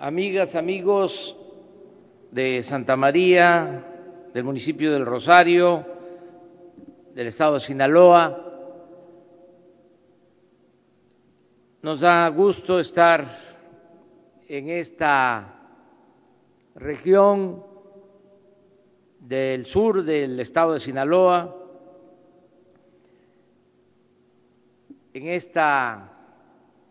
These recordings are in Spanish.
amigas, amigos de Santa María, del municipio del Rosario, del estado de Sinaloa. Nos da gusto estar en esta región del sur del estado de Sinaloa, en esta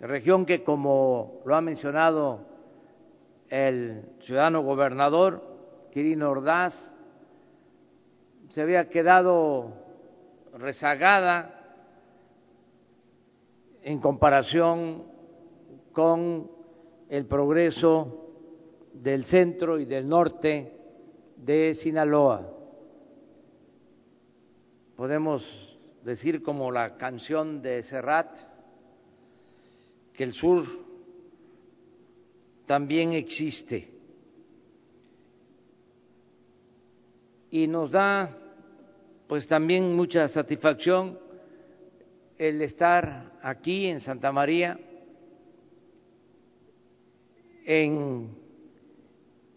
región que, como lo ha mencionado el ciudadano gobernador, Quirino Ordaz, se había quedado rezagada en comparación con el progreso del centro y del norte de Sinaloa. Podemos decir como la canción de Serrat, que el sur también existe. Y nos da pues también mucha satisfacción el estar aquí en Santa María, en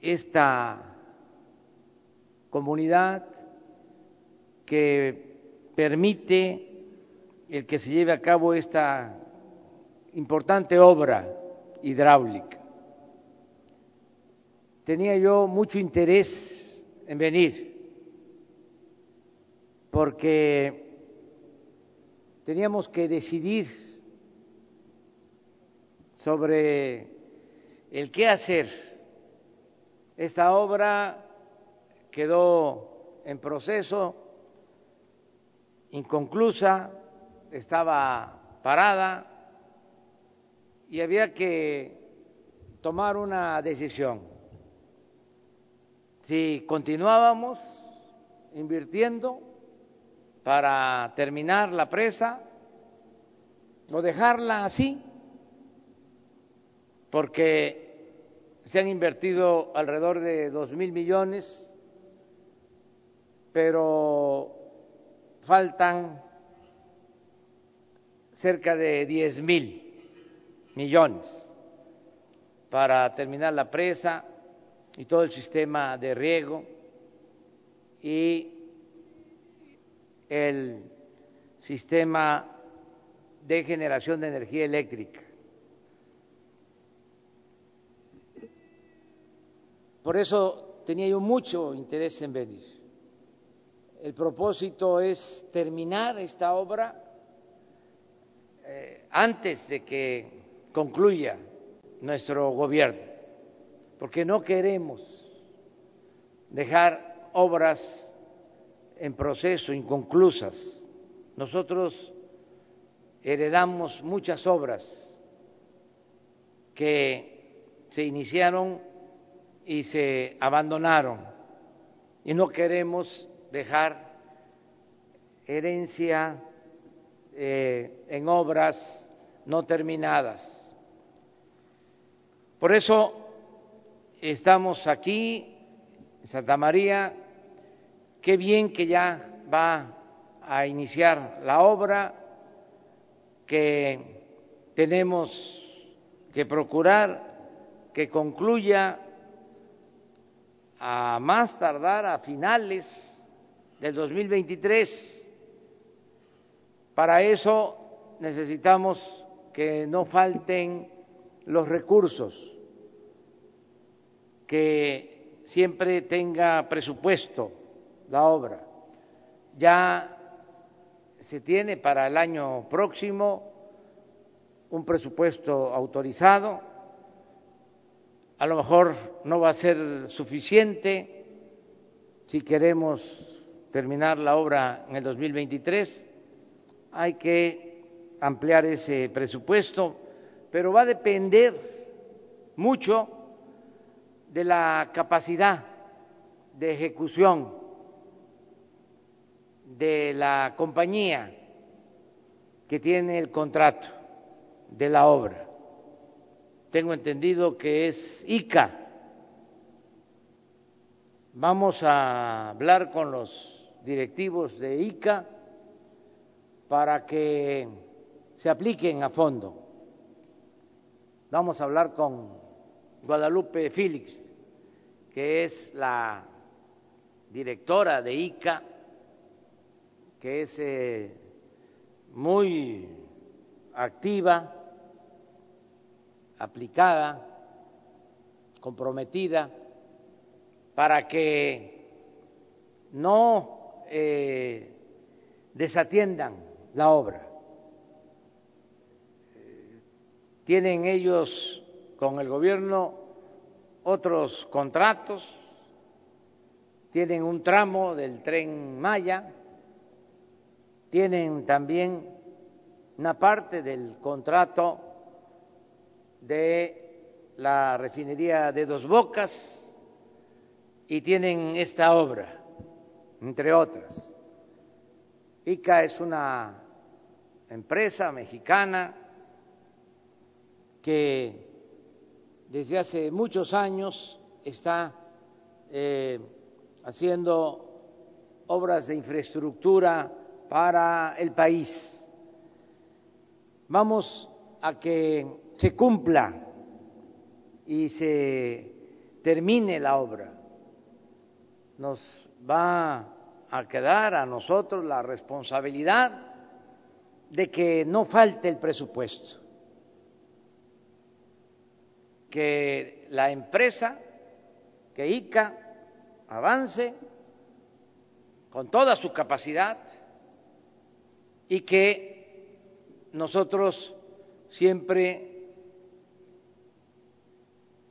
esta comunidad que permite el que se lleve a cabo esta importante obra hidráulica. Tenía yo mucho interés en venir porque teníamos que decidir sobre el qué hacer. Esta obra quedó en proceso, inconclusa, estaba parada y había que tomar una decisión. Si continuábamos invirtiendo para terminar la presa o dejarla así, porque se han invertido alrededor de dos mil millones, pero faltan cerca de diez mil millones para terminar la presa y todo el sistema de riego y el sistema de generación de energía eléctrica. Por eso tenía yo mucho interés en venir. El propósito es terminar esta obra eh, antes de que concluya nuestro gobierno, porque no queremos dejar obras en proceso, inconclusas. Nosotros heredamos muchas obras que se iniciaron y se abandonaron y no queremos dejar herencia eh, en obras no terminadas. Por eso estamos aquí en Santa María Qué bien que ya va a iniciar la obra, que tenemos que procurar que concluya a más tardar a finales del 2023. Para eso necesitamos que no falten los recursos, que siempre tenga presupuesto la obra. Ya se tiene para el año próximo un presupuesto autorizado, a lo mejor no va a ser suficiente si queremos terminar la obra en el 2023, hay que ampliar ese presupuesto, pero va a depender mucho de la capacidad de ejecución de la compañía que tiene el contrato de la obra. Tengo entendido que es ICA. Vamos a hablar con los directivos de ICA para que se apliquen a fondo. Vamos a hablar con Guadalupe Félix, que es la directora de ICA, que es eh, muy activa, aplicada, comprometida, para que no eh, desatiendan la obra. Tienen ellos con el gobierno otros contratos, tienen un tramo del tren Maya, tienen también una parte del contrato de la refinería de Dos Bocas y tienen esta obra, entre otras. ICA es una empresa mexicana que desde hace muchos años está eh, haciendo obras de infraestructura para el país. Vamos a que se cumpla y se termine la obra. Nos va a quedar a nosotros la responsabilidad de que no falte el presupuesto, que la empresa, que ICA avance con toda su capacidad y que nosotros siempre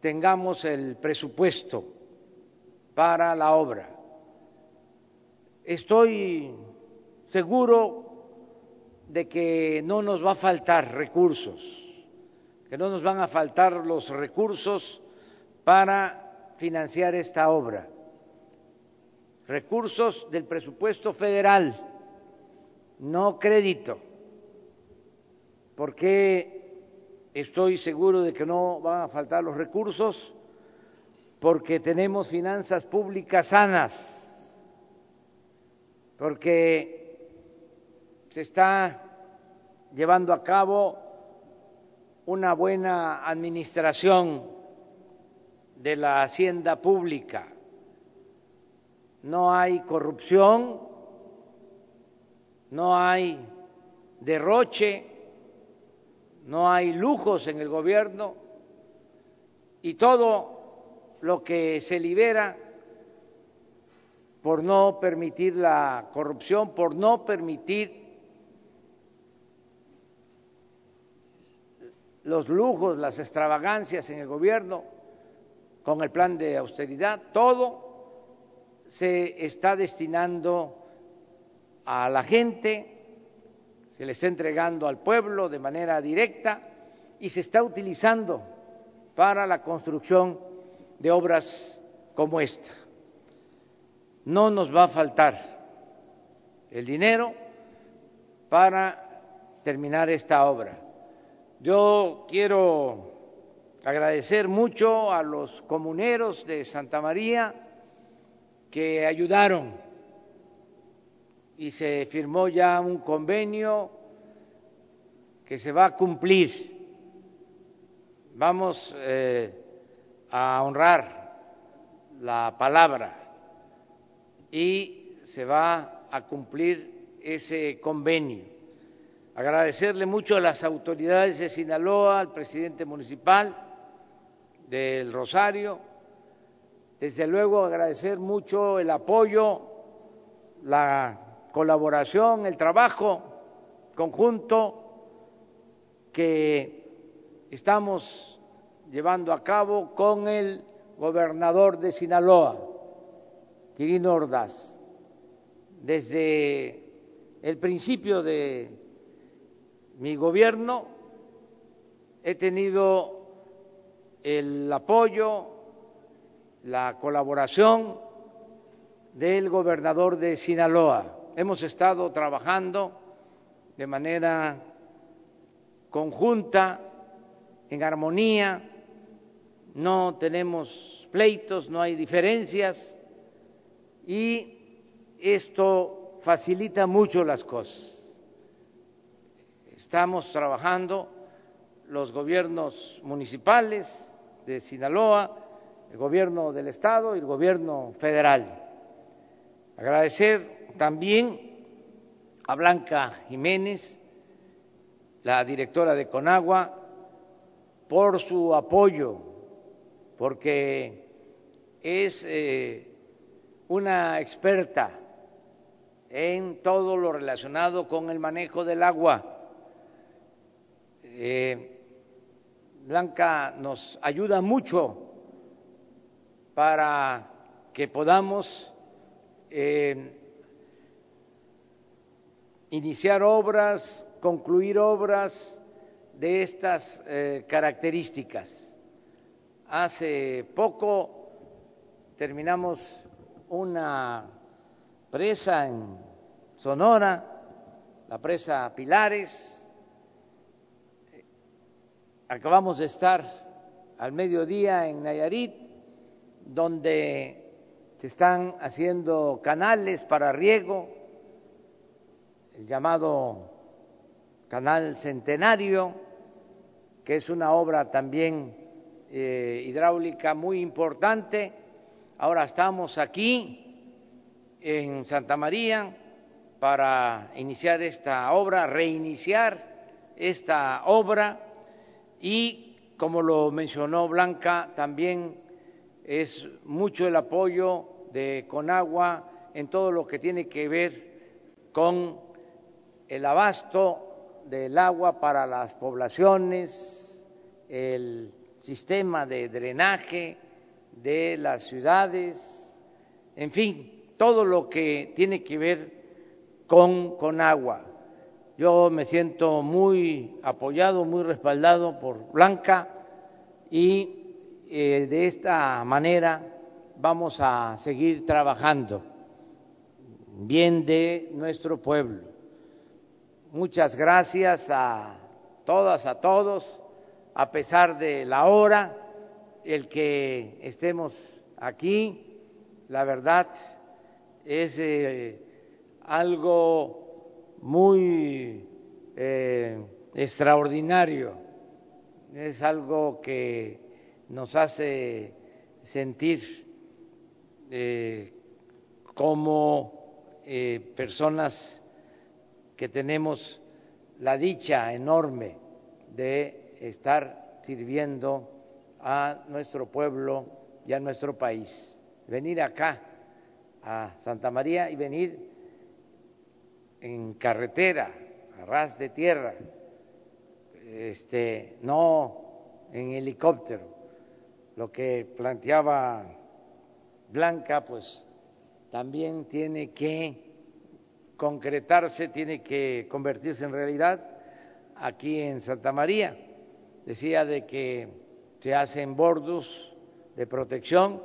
tengamos el presupuesto para la obra. Estoy seguro de que no nos va a faltar recursos, que no nos van a faltar los recursos para financiar esta obra, recursos del presupuesto federal, no crédito, porque estoy seguro de que no van a faltar los recursos, porque tenemos finanzas públicas sanas, porque se está llevando a cabo una buena administración de la hacienda pública. No hay corrupción, no hay derroche, no hay lujos en el gobierno y todo lo que se libera por no permitir la corrupción, por no permitir los lujos, las extravagancias en el gobierno, con el plan de austeridad, todo se está destinando a la gente, se le está entregando al pueblo de manera directa y se está utilizando para la construcción de obras como esta no nos va a faltar el dinero para terminar esta obra. Yo quiero agradecer mucho a los comuneros de Santa María que ayudaron y se firmó ya un convenio que se va a cumplir. Vamos eh, a honrar la palabra y se va a cumplir ese convenio. Agradecerle mucho a las autoridades de Sinaloa, al presidente municipal del Rosario, desde luego agradecer mucho el apoyo, la colaboración, el trabajo conjunto que estamos llevando a cabo con el gobernador de Sinaloa, Quirino Ordaz. Desde el principio de mi gobierno he tenido el apoyo, la colaboración del gobernador de Sinaloa. Hemos estado trabajando de manera conjunta, en armonía, no tenemos pleitos, no hay diferencias y esto facilita mucho las cosas. Estamos trabajando los gobiernos municipales de Sinaloa, el gobierno del Estado y el gobierno federal. Agradecer también a Blanca Jiménez, la directora de Conagua, por su apoyo, porque es eh, una experta en todo lo relacionado con el manejo del agua. Eh, Blanca nos ayuda mucho para que podamos eh, iniciar obras, concluir obras de estas eh, características. Hace poco terminamos una presa en Sonora, la presa Pilares. Acabamos de estar al mediodía en Nayarit, donde se están haciendo canales para riego, el llamado Canal Centenario, que es una obra también eh, hidráulica muy importante. Ahora estamos aquí en Santa María para iniciar esta obra, reiniciar esta obra y, como lo mencionó Blanca, también es mucho el apoyo de Conagua en todo lo que tiene que ver con el abasto del agua para las poblaciones, el sistema de drenaje de las ciudades, en fin, todo lo que tiene que ver con, con agua. Yo me siento muy apoyado, muy respaldado por Blanca y eh, de esta manera vamos a seguir trabajando bien de nuestro pueblo. Muchas gracias a todas, a todos, a pesar de la hora, el que estemos aquí, la verdad es eh, algo muy eh, extraordinario, es algo que nos hace sentir eh, como personas que tenemos la dicha enorme de estar sirviendo a nuestro pueblo y a nuestro país. Venir acá a Santa María y venir en carretera, a ras de tierra, este, no en helicóptero. Lo que planteaba Blanca, pues también tiene que concretarse, tiene que convertirse en realidad aquí en Santa María. Decía de que se hacen bordos de protección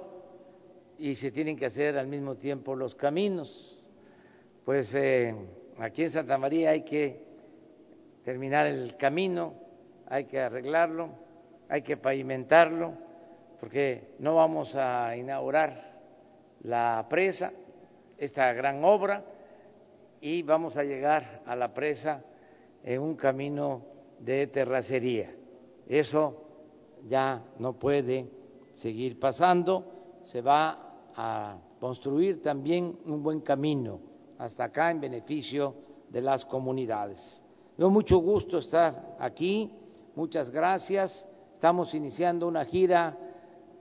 y se tienen que hacer al mismo tiempo los caminos. Pues eh, aquí en Santa María hay que terminar el camino, hay que arreglarlo, hay que pavimentarlo, porque no vamos a inaugurar la presa, esta gran obra, y vamos a llegar a la presa en un camino de terracería. Eso ya no puede seguir pasando, se va a construir también un buen camino hasta acá en beneficio de las comunidades. Me mucho gusto estar aquí, muchas gracias. Estamos iniciando una gira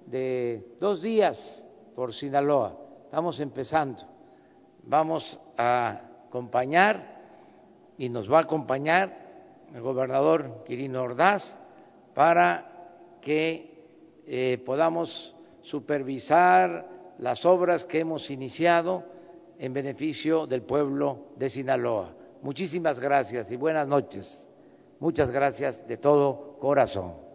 de dos días por Sinaloa, estamos empezando. Vamos a acompañar y nos va a acompañar el gobernador Quirino Ordaz para que eh, podamos supervisar las obras que hemos iniciado en beneficio del pueblo de Sinaloa. Muchísimas gracias y buenas noches. Muchas gracias de todo corazón.